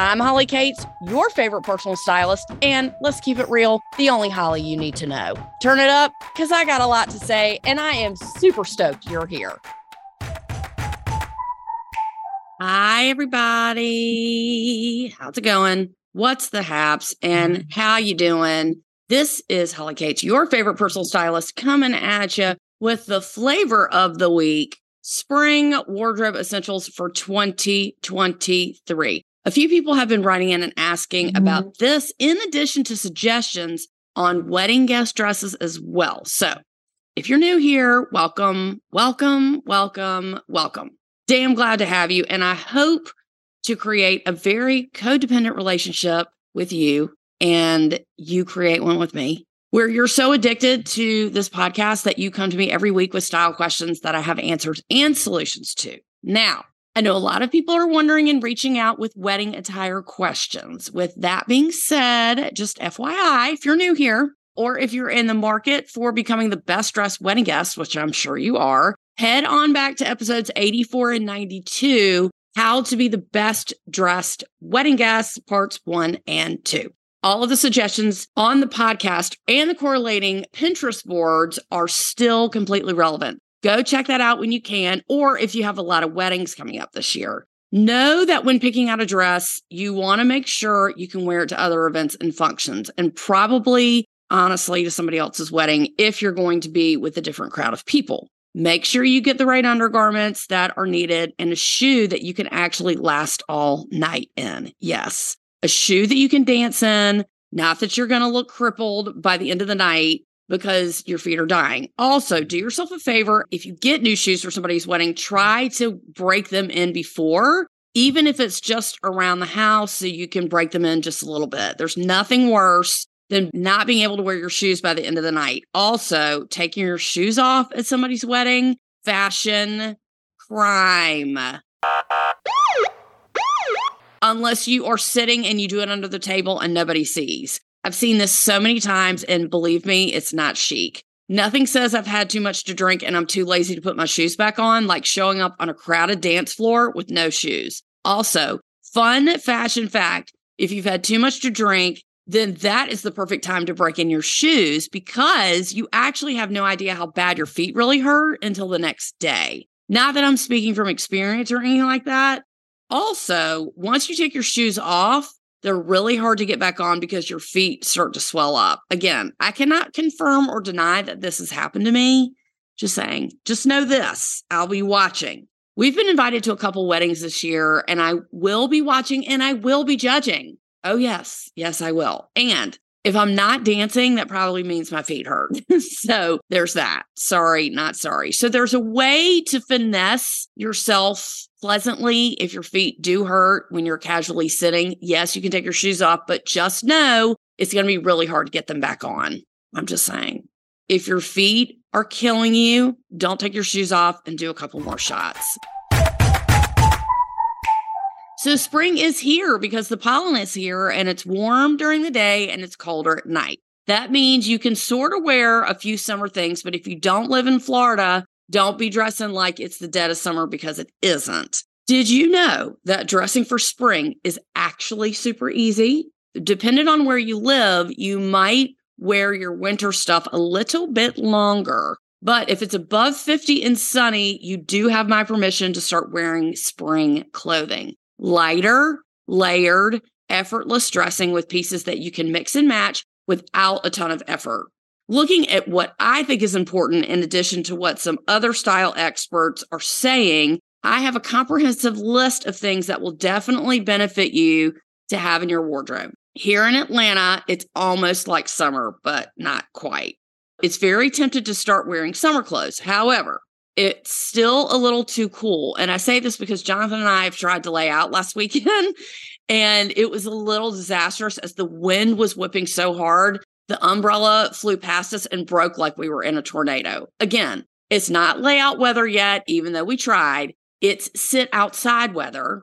I'm Holly Cates, your favorite personal stylist, and let's keep it real, the only Holly you need to know. Turn it up, because I got a lot to say, and I am super stoked you're here. Hi, everybody. How's it going? What's the haps and how you doing? This is Holly Cates, your favorite personal stylist, coming at you with the flavor of the week, spring wardrobe essentials for 2023. A few people have been writing in and asking mm-hmm. about this, in addition to suggestions on wedding guest dresses as well. So, if you're new here, welcome, welcome, welcome, welcome. Damn glad to have you. And I hope to create a very codependent relationship with you and you create one with me where you're so addicted to this podcast that you come to me every week with style questions that I have answers and solutions to. Now, I know a lot of people are wondering and reaching out with wedding attire questions. With that being said, just FYI, if you're new here, or if you're in the market for becoming the best dressed wedding guest, which I'm sure you are, head on back to episodes 84 and 92 How to Be the Best Dressed Wedding Guest, parts one and two. All of the suggestions on the podcast and the correlating Pinterest boards are still completely relevant. Go check that out when you can, or if you have a lot of weddings coming up this year. Know that when picking out a dress, you want to make sure you can wear it to other events and functions, and probably, honestly, to somebody else's wedding if you're going to be with a different crowd of people. Make sure you get the right undergarments that are needed and a shoe that you can actually last all night in. Yes, a shoe that you can dance in, not that you're going to look crippled by the end of the night because your feet are dying. Also, do yourself a favor if you get new shoes for somebody's wedding, try to break them in before, even if it's just around the house, so you can break them in just a little bit. There's nothing worse than not being able to wear your shoes by the end of the night. Also, taking your shoes off at somebody's wedding, fashion crime. Unless you are sitting and you do it under the table and nobody sees. I've seen this so many times, and believe me, it's not chic. Nothing says I've had too much to drink and I'm too lazy to put my shoes back on, like showing up on a crowded dance floor with no shoes. Also, fun fashion fact if you've had too much to drink, then that is the perfect time to break in your shoes because you actually have no idea how bad your feet really hurt until the next day. Not that I'm speaking from experience or anything like that. Also, once you take your shoes off, they're really hard to get back on because your feet start to swell up. Again, I cannot confirm or deny that this has happened to me. Just saying, just know this I'll be watching. We've been invited to a couple weddings this year, and I will be watching and I will be judging. Oh, yes. Yes, I will. And if I'm not dancing, that probably means my feet hurt. so there's that. Sorry, not sorry. So there's a way to finesse yourself pleasantly if your feet do hurt when you're casually sitting. Yes, you can take your shoes off, but just know it's going to be really hard to get them back on. I'm just saying. If your feet are killing you, don't take your shoes off and do a couple more shots. So spring is here because the pollen is here and it's warm during the day and it's colder at night. That means you can sort of wear a few summer things, but if you don't live in Florida, don't be dressing like it's the dead of summer because it isn't. Did you know that dressing for spring is actually super easy? Depending on where you live, you might wear your winter stuff a little bit longer. But if it's above 50 and sunny, you do have my permission to start wearing spring clothing lighter, layered, effortless dressing with pieces that you can mix and match without a ton of effort. Looking at what I think is important, in addition to what some other style experts are saying, I have a comprehensive list of things that will definitely benefit you to have in your wardrobe. Here in Atlanta, it's almost like summer, but not quite. It's very tempted to start wearing summer clothes. However, it's still a little too cool. And I say this because Jonathan and I have tried to lay out last weekend And it was a little disastrous as the wind was whipping so hard. The umbrella flew past us and broke like we were in a tornado. Again, it's not layout weather yet, even though we tried. It's sit outside weather,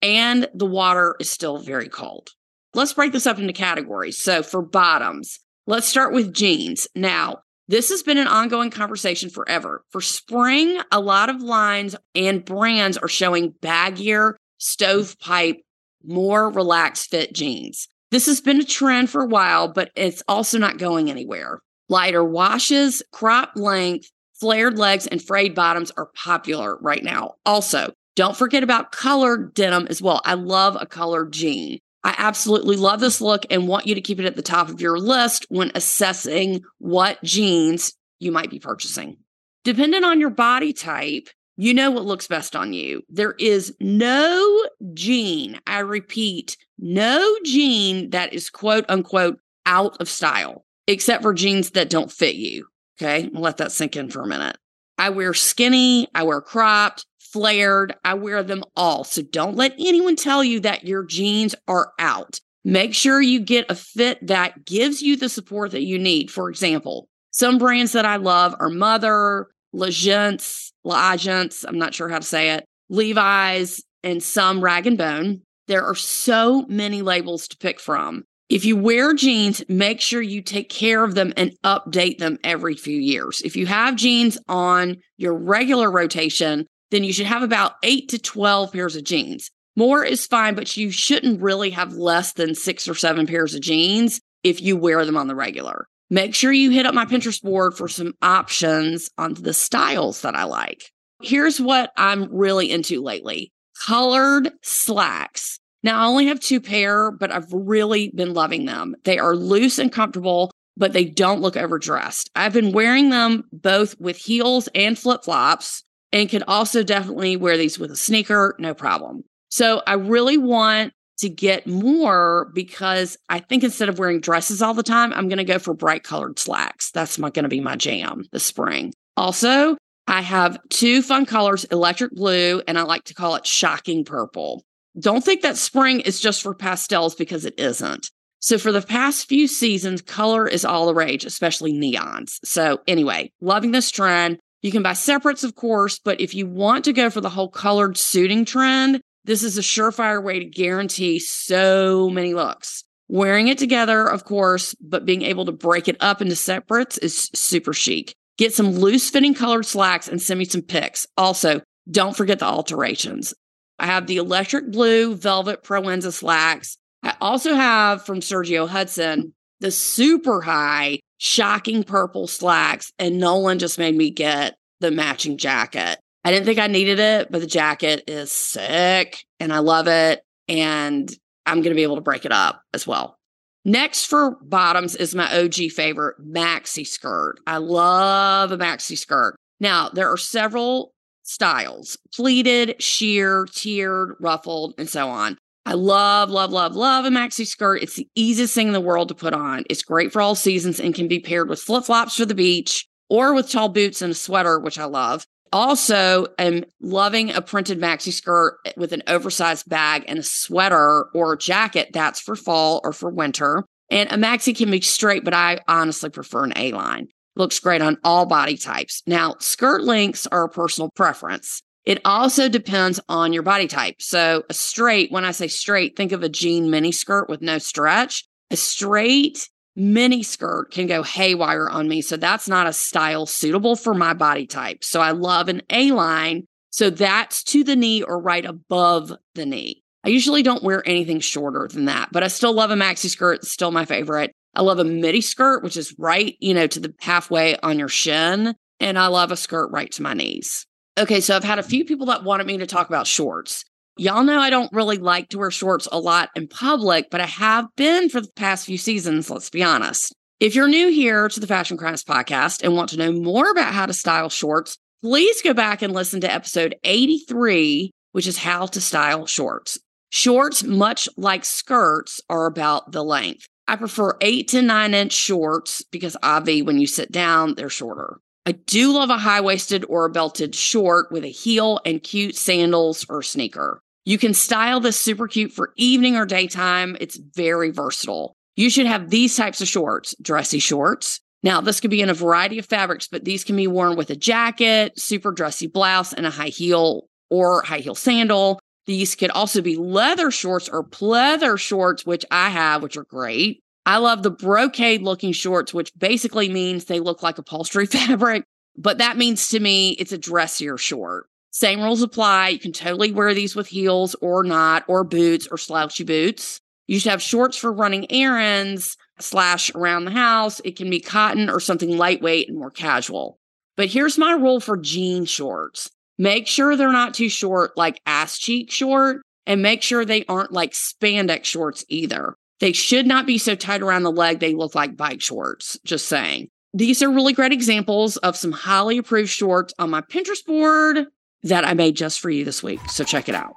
and the water is still very cold. Let's break this up into categories. So, for bottoms, let's start with jeans. Now, this has been an ongoing conversation forever. For spring, a lot of lines and brands are showing baggier, stovepipe, more relaxed fit jeans. This has been a trend for a while, but it's also not going anywhere. Lighter washes, crop length, flared legs, and frayed bottoms are popular right now. Also, don't forget about colored denim as well. I love a colored jean. I absolutely love this look and want you to keep it at the top of your list when assessing what jeans you might be purchasing. Depending on your body type, you know what looks best on you. There is no jean, I repeat, no jean that is quote unquote out of style, except for jeans that don't fit you. Okay, I'll let that sink in for a minute. I wear skinny, I wear cropped, flared. I wear them all. So don't let anyone tell you that your jeans are out. Make sure you get a fit that gives you the support that you need. For example, some brands that I love are Mother, Legence, L'Agence, I'm not sure how to say it, Levi's, and some Rag and Bone. There are so many labels to pick from. If you wear jeans, make sure you take care of them and update them every few years. If you have jeans on your regular rotation, then you should have about eight to 12 pairs of jeans. More is fine, but you shouldn't really have less than six or seven pairs of jeans if you wear them on the regular. Make sure you hit up my Pinterest board for some options on the styles that I like. Here's what I'm really into lately colored slacks. Now, I only have two pair, but I've really been loving them. They are loose and comfortable, but they don't look overdressed. I've been wearing them both with heels and flip flops and could also definitely wear these with a sneaker, no problem. So I really want to get more because I think instead of wearing dresses all the time, I'm going to go for bright colored slacks. That's going to be my jam this spring. Also, I have two fun colors, electric blue, and I like to call it shocking purple. Don't think that spring is just for pastels because it isn't. So, for the past few seasons, color is all the rage, especially neons. So, anyway, loving this trend. You can buy separates, of course, but if you want to go for the whole colored suiting trend, this is a surefire way to guarantee so many looks. Wearing it together, of course, but being able to break it up into separates is super chic. Get some loose fitting colored slacks and send me some pics. Also, don't forget the alterations. I have the electric blue velvet Proenza slacks. I also have from Sergio Hudson the super high shocking purple slacks, and Nolan just made me get the matching jacket. I didn't think I needed it, but the jacket is sick and I love it. And I'm going to be able to break it up as well. Next for bottoms is my OG favorite maxi skirt. I love a maxi skirt. Now, there are several styles pleated, sheer, tiered, ruffled, and so on. I love, love, love, love a maxi skirt. It's the easiest thing in the world to put on. It's great for all seasons and can be paired with flip flops for the beach or with tall boots and a sweater, which I love. Also, am loving a printed maxi skirt with an oversized bag and a sweater or a jacket. That's for fall or for winter. And a maxi can be straight, but I honestly prefer an A line. Looks great on all body types. Now, skirt lengths are a personal preference. It also depends on your body type. So, a straight, when I say straight, think of a jean mini skirt with no stretch. A straight mini skirt can go haywire on me. So, that's not a style suitable for my body type. So, I love an A line. So, that's to the knee or right above the knee. I usually don't wear anything shorter than that, but I still love a maxi skirt. It's still my favorite. I love a midi skirt, which is right, you know, to the halfway on your shin. And I love a skirt right to my knees. Okay, so I've had a few people that wanted me to talk about shorts. Y'all know I don't really like to wear shorts a lot in public, but I have been for the past few seasons, let's be honest. If you're new here to the Fashion Crimes podcast and want to know more about how to style shorts, please go back and listen to episode 83, which is how to style shorts. Shorts, much like skirts, are about the length. I prefer eight to nine inch shorts because obviously when you sit down, they're shorter. I do love a high waisted or a belted short with a heel and cute sandals or sneaker. You can style this super cute for evening or daytime. It's very versatile. You should have these types of shorts, dressy shorts. Now, this could be in a variety of fabrics, but these can be worn with a jacket, super dressy blouse, and a high heel or high heel sandal. These could also be leather shorts or pleather shorts, which I have, which are great. I love the brocade looking shorts, which basically means they look like upholstery fabric, but that means to me it's a dressier short. Same rules apply. You can totally wear these with heels or not, or boots or slouchy boots. You should have shorts for running errands slash around the house. It can be cotton or something lightweight and more casual. But here's my rule for jean shorts. Make sure they're not too short, like ass cheek short, and make sure they aren't like spandex shorts either. They should not be so tight around the leg they look like bike shorts. Just saying. These are really great examples of some highly approved shorts on my Pinterest board that I made just for you this week. So check it out.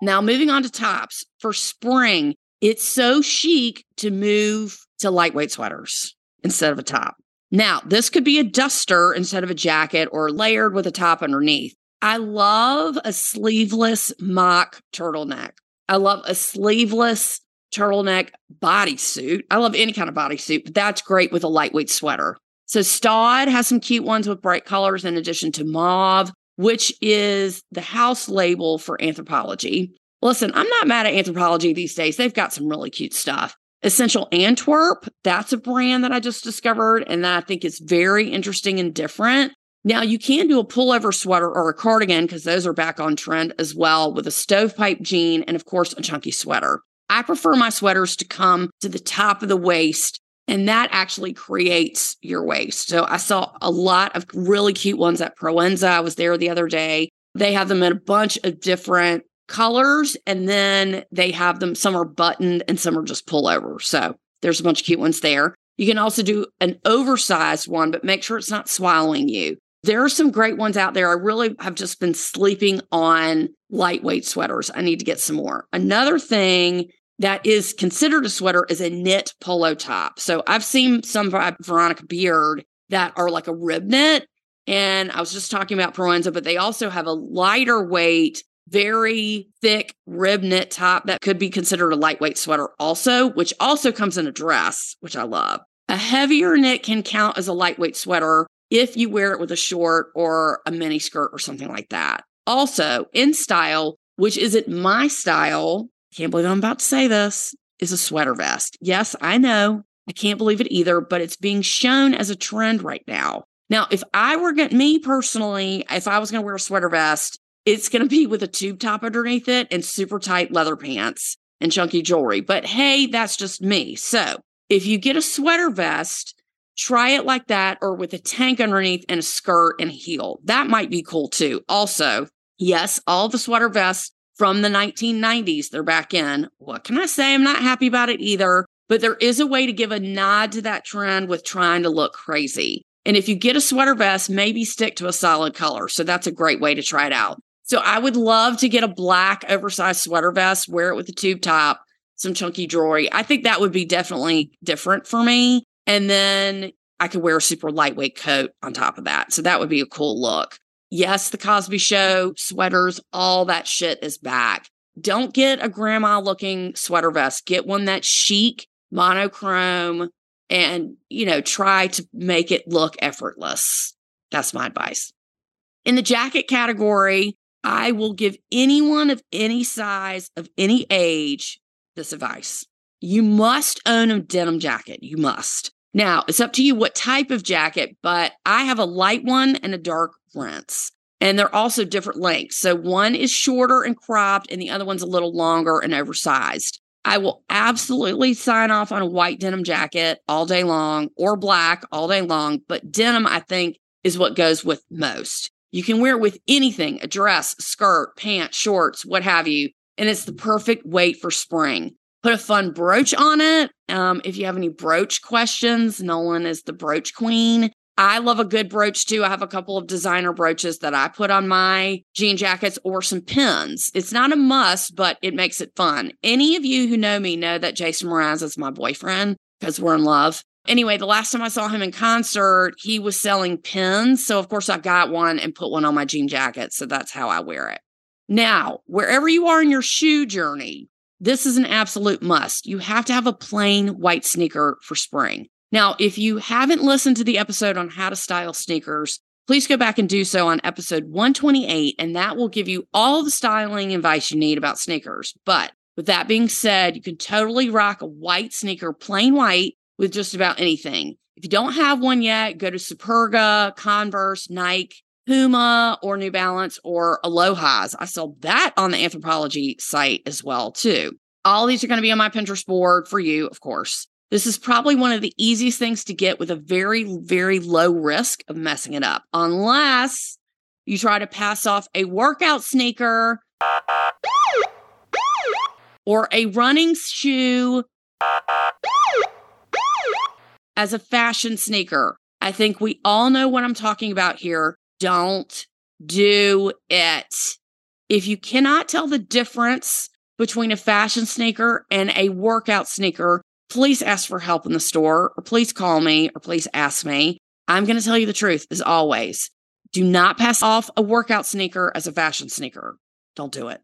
Now, moving on to tops for spring, it's so chic to move to lightweight sweaters instead of a top. Now, this could be a duster instead of a jacket or layered with a top underneath. I love a sleeveless mock turtleneck. I love a sleeveless turtleneck bodysuit. I love any kind of bodysuit, but that's great with a lightweight sweater. So Staud has some cute ones with bright colors in addition to Maeve, which is the house label for Anthropologie. Listen, I'm not mad at Anthropologie these days. They've got some really cute stuff. Essentiel Antwerp, that's a brand that I just discovered and that I think is very interesting and different. Now, you can do a pullover sweater or a cardigan because those are back on trend as well with a stovepipe jean and, of course, a chunky sweater. I prefer my sweaters to come to the top of the waist, and that actually creates your waist. So I saw a lot of really cute ones at Proenza. I was there the other day. They have them in a bunch of different colors, and then they have them, some are buttoned and some are just pullover. So there's a bunch of cute ones there. You can also do an oversized one, but make sure it's not swallowing you. There are some great ones out there. I really have just been sleeping on lightweight sweaters. I need to get some more. Another thing that is considered a sweater is a knit polo top. So I've seen some by Veronica Beard that are like a rib knit. And I was just talking about Proenza, but they also have a lighter weight very thick rib knit top that could be considered a lightweight sweater, also, which also comes in a dress, which I love. A heavier knit can count as a lightweight sweater if you wear it with a short or a mini skirt or something like that. Also, in style, which isn't my style, can't believe I'm about to say this, is a sweater vest. Yes, I know. I can't believe it either, but it's being shown as a trend right now. Now, if I were get me personally, if I was going to wear a sweater vest, it's going to be with a tube top underneath it and super tight leather pants and chunky jewelry. But hey, that's just me. So if you get a sweater vest, try it like that or with a tank underneath and a skirt and heel. That might be cool too. Also, yes, all the sweater vests from the 1990s, they're back in. What can I say? I'm not happy about it either. But there is a way to give a nod to that trend with trying to look crazy. And if you get a sweater vest, maybe stick to a solid color. So that's a great way to try it out. So I would love to get a black oversized sweater vest, wear it with a tube top, some chunky jewelry. I think that would be definitely different for me. And then I could wear a super lightweight coat on top of that. So that would be a cool look. Yes, the Cosby show, sweaters, all that shit is back. Don't get a grandma looking sweater vest. Get one that's chic, monochrome, and, you know, try to make it look effortless. That's my advice. In the jacket category, I will give anyone of any size, of any age, this advice. You must own a denim jacket. You must. Now, it's up to you what type of jacket, but I have a light one and a dark rinse. And they're also different lengths. So one is shorter and cropped, and the other one's a little longer and oversized. I will absolutely sign off on a white denim jacket all day long or black all day long, but denim, I think, is what goes with most. You can wear it with anything a dress, skirt, pants, shorts, what have you. And it's the perfect weight for spring. Put a fun brooch on it. Um, if you have any brooch questions, Nolan is the brooch queen. I love a good brooch too. I have a couple of designer brooches that I put on my jean jackets or some pins. It's not a must, but it makes it fun. Any of you who know me know that Jason Mraz is my boyfriend because we're in love. Anyway, the last time I saw him in concert, he was selling pins. So, of course, I got one and put one on my jean jacket. So that's how I wear it. Now, wherever you are in your shoe journey, this is an absolute must. You have to have a plain white sneaker for spring. Now, if you haven't listened to the episode on how to style sneakers, please go back and do so on episode 128, and that will give you all the styling advice you need about sneakers. But with that being said, you can totally rock a white sneaker, plain white, with just about anything. If you don't have one yet, go to Superga, Converse, Nike, Puma, or New Balance, or Alohas. I saw that on the Anthropologie site as well, too. All these are going to be on my Pinterest board for you, of course. This is probably one of the easiest things to get with a very, very low risk of messing it up, unless you try to pass off a workout sneaker or a running shoe as a fashion sneaker. I think we all know what I'm talking about here. Don't do it. If you cannot tell the difference between a fashion sneaker and a workout sneaker, please ask for help in the store or please call me or please ask me. I'm going to tell you the truth as always. Do not pass off a workout sneaker as a fashion sneaker. Don't do it.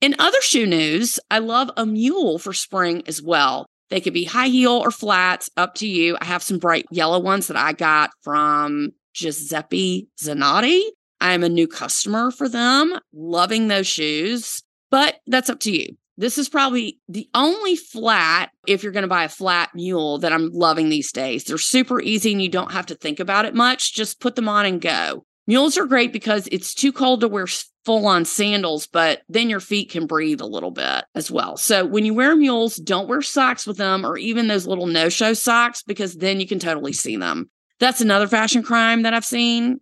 In other shoe news, I love a mule for spring as well. They could be high heel or flats, up to you. I have some bright yellow ones that I got from Giuseppe Zanotti. I am a new customer for them, loving those shoes, but that's up to you. This is probably the only flat, if you're going to buy a flat mule, that I'm loving these days. They're super easy and you don't have to think about it much. Just put them on and go. Mules are great because it's too cold to wear full on sandals, but then your feet can breathe a little bit as well. So when you wear mules, don't wear socks with them or even those little no show socks because then you can totally see them. That's another fashion crime that I've seen.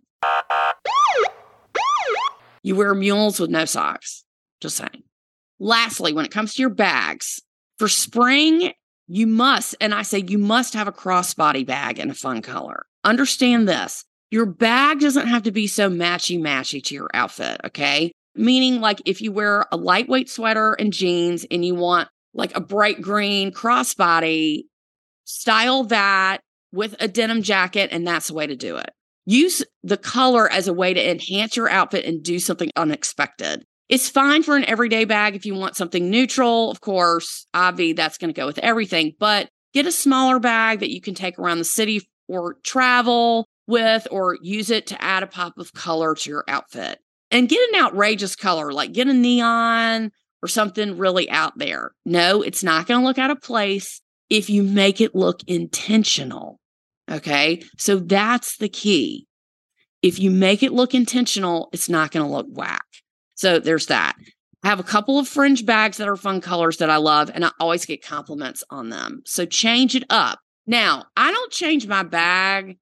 You wear mules with no socks. Just saying. Lastly, when it comes to your bags, for spring, you must, and I say you must have a crossbody bag in a fun color. Understand this your bag doesn't have to be so matchy matchy to your outfit. Okay. Meaning, like if you wear a lightweight sweater and jeans and you want like a bright green crossbody, style that with a denim jacket, and that's the way to do it. Use the color as a way to enhance your outfit and do something unexpected. It's fine for an everyday bag if you want something neutral. Of course, Avi, that's going to go with everything, but get a smaller bag that you can take around the city or travel with or use it to add a pop of color to your outfit. And get an outrageous color, like get a neon or something really out there. No, it's not going to look out of place if you make it look intentional. Okay. So that's the key. If you make it look intentional, it's not going to look whack. So there's that. I have a couple of fringe bags that are fun colors that I love, and I always get compliments on them. So change it up. Now, I don't change my bag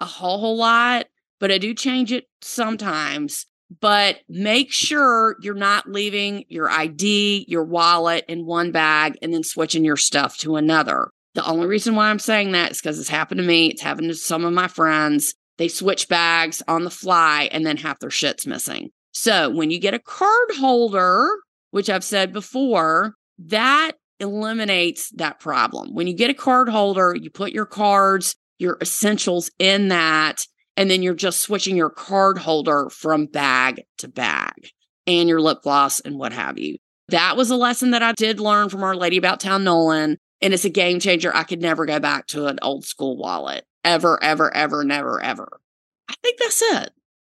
a whole whole lot, but I do change it sometimes. But make sure you're not leaving your ID, your wallet in one bag and then switching your stuff to another. The only reason why I'm saying that is because it's happened to me. It's happened to some of my friends. They switch bags on the fly and then half their shit's missing. So when you get a card holder, which I've said before, that eliminates that problem. When you get a card holder, you put your cards your essentials in that. And then you're just switching your card holder from bag to bag and your lip gloss and what have you. That was a lesson that I did learn from Our Lady About Town Nolan. And it's a game changer. I could never go back to an old school wallet ever, ever, ever, never, ever. I think that's it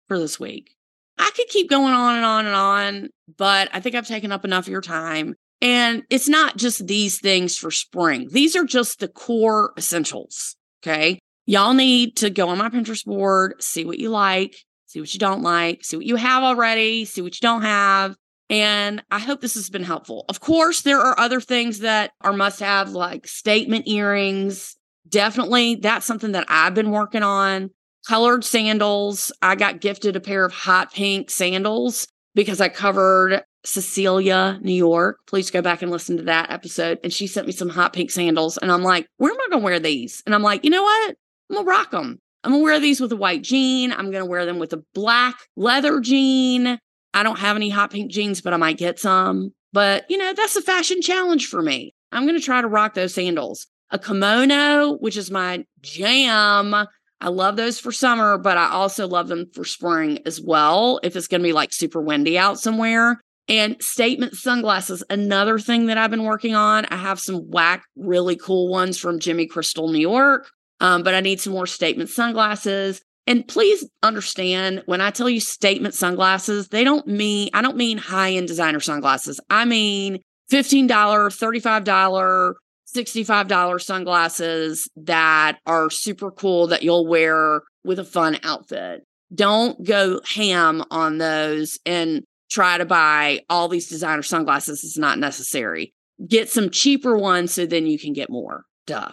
for this week. I could keep going on and on and on, but I think I've taken up enough of your time. And it's not just these things for spring, these are just the core essentials. Okay. Y'all need to go on my Pinterest board, see what you like, see what you don't like, see what you have already, see what you don't have. And I hope this has been helpful. Of course, there are other things that are must have, like statement earrings. Definitely, that's something that I've been working on. Colored sandals. I got gifted a pair of hot pink sandals because I covered Cecelia, New York. Please go back and listen to that episode. And she sent me some hot pink sandals. And I'm like, where am I going to wear these? And I'm like, you know what? I'm going to rock them. I'm going to wear these with a white jean. I'm going to wear them with a black leather jean. I don't have any hot pink jeans, but I might get some. But, you know, that's a fashion challenge for me. I'm going to try to rock those sandals. a kimono, which is my jam. I love those for summer, but I also love them for spring as well. If it's going to be like super windy out somewhere. And statement sunglasses, another thing that I've been working on. I have some whack, really cool ones from Jimmy Crystal, New York, um, but I need some more statement sunglasses. And please understand when I tell you statement sunglasses, they don't mean, I don't mean high end designer sunglasses. I mean $15, $35, $65 sunglasses that are super cool that you'll wear with a fun outfit. Don't go ham on those and try to buy all these designer sunglasses. It's not necessary. Get some cheaper ones so then you can get more. Duh.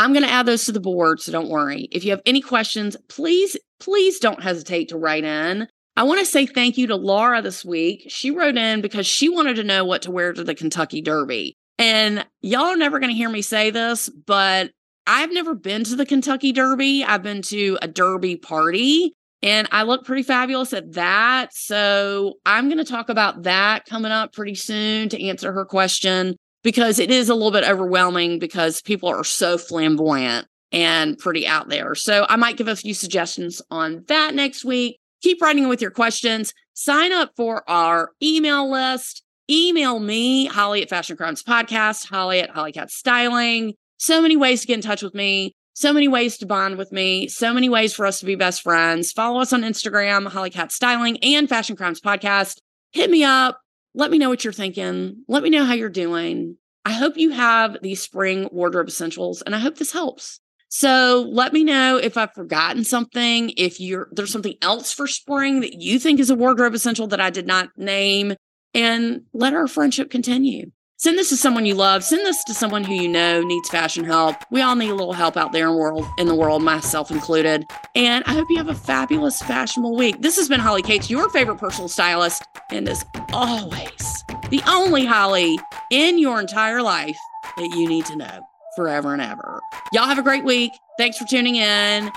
I'm going to add those to the board, so don't worry. If you have any questions, please, please don't hesitate to write in. I want to say thank you to Laura this week. She wrote in because she wanted to know what to wear to the Kentucky Derby. And y'all are never going to hear me say this, but I've never been to the Kentucky Derby. I've been to a Derby party and I look pretty fabulous at that. So I'm going to talk about that coming up pretty soon to answer her question because it is a little bit overwhelming because people are so flamboyant and pretty out there. So I might give a few suggestions on that next week. Keep writing with your questions. Sign up for our email list. Email me, Holly at Fashion Crimes Podcast, Holly at Hollycat Styling. So many ways to get in touch with me so many ways to bond with me, so many ways for us to be best friends. Follow us on Instagram, Hollycat Styling and Fashion Crimes Podcast. Hit me up. Let me know what you're thinking. Let me know how you're doing. I hope you have these spring wardrobe essentials and I hope this helps. So let me know if I've forgotten something, if you're there's something else for spring that you think is a wardrobe essential that I did not name, and let our friendship continue. Send this to someone you love. Send this to someone who you know needs fashion help. We all need a little help out there in the world, in the world, myself included. And I hope you have a fabulous fashionable week. This has been Holly Cates, your favorite personal stylist, and as always, the only Holly in your entire life that you need to know forever and ever. Y'all have a great week. Thanks for tuning in.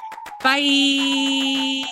Bye.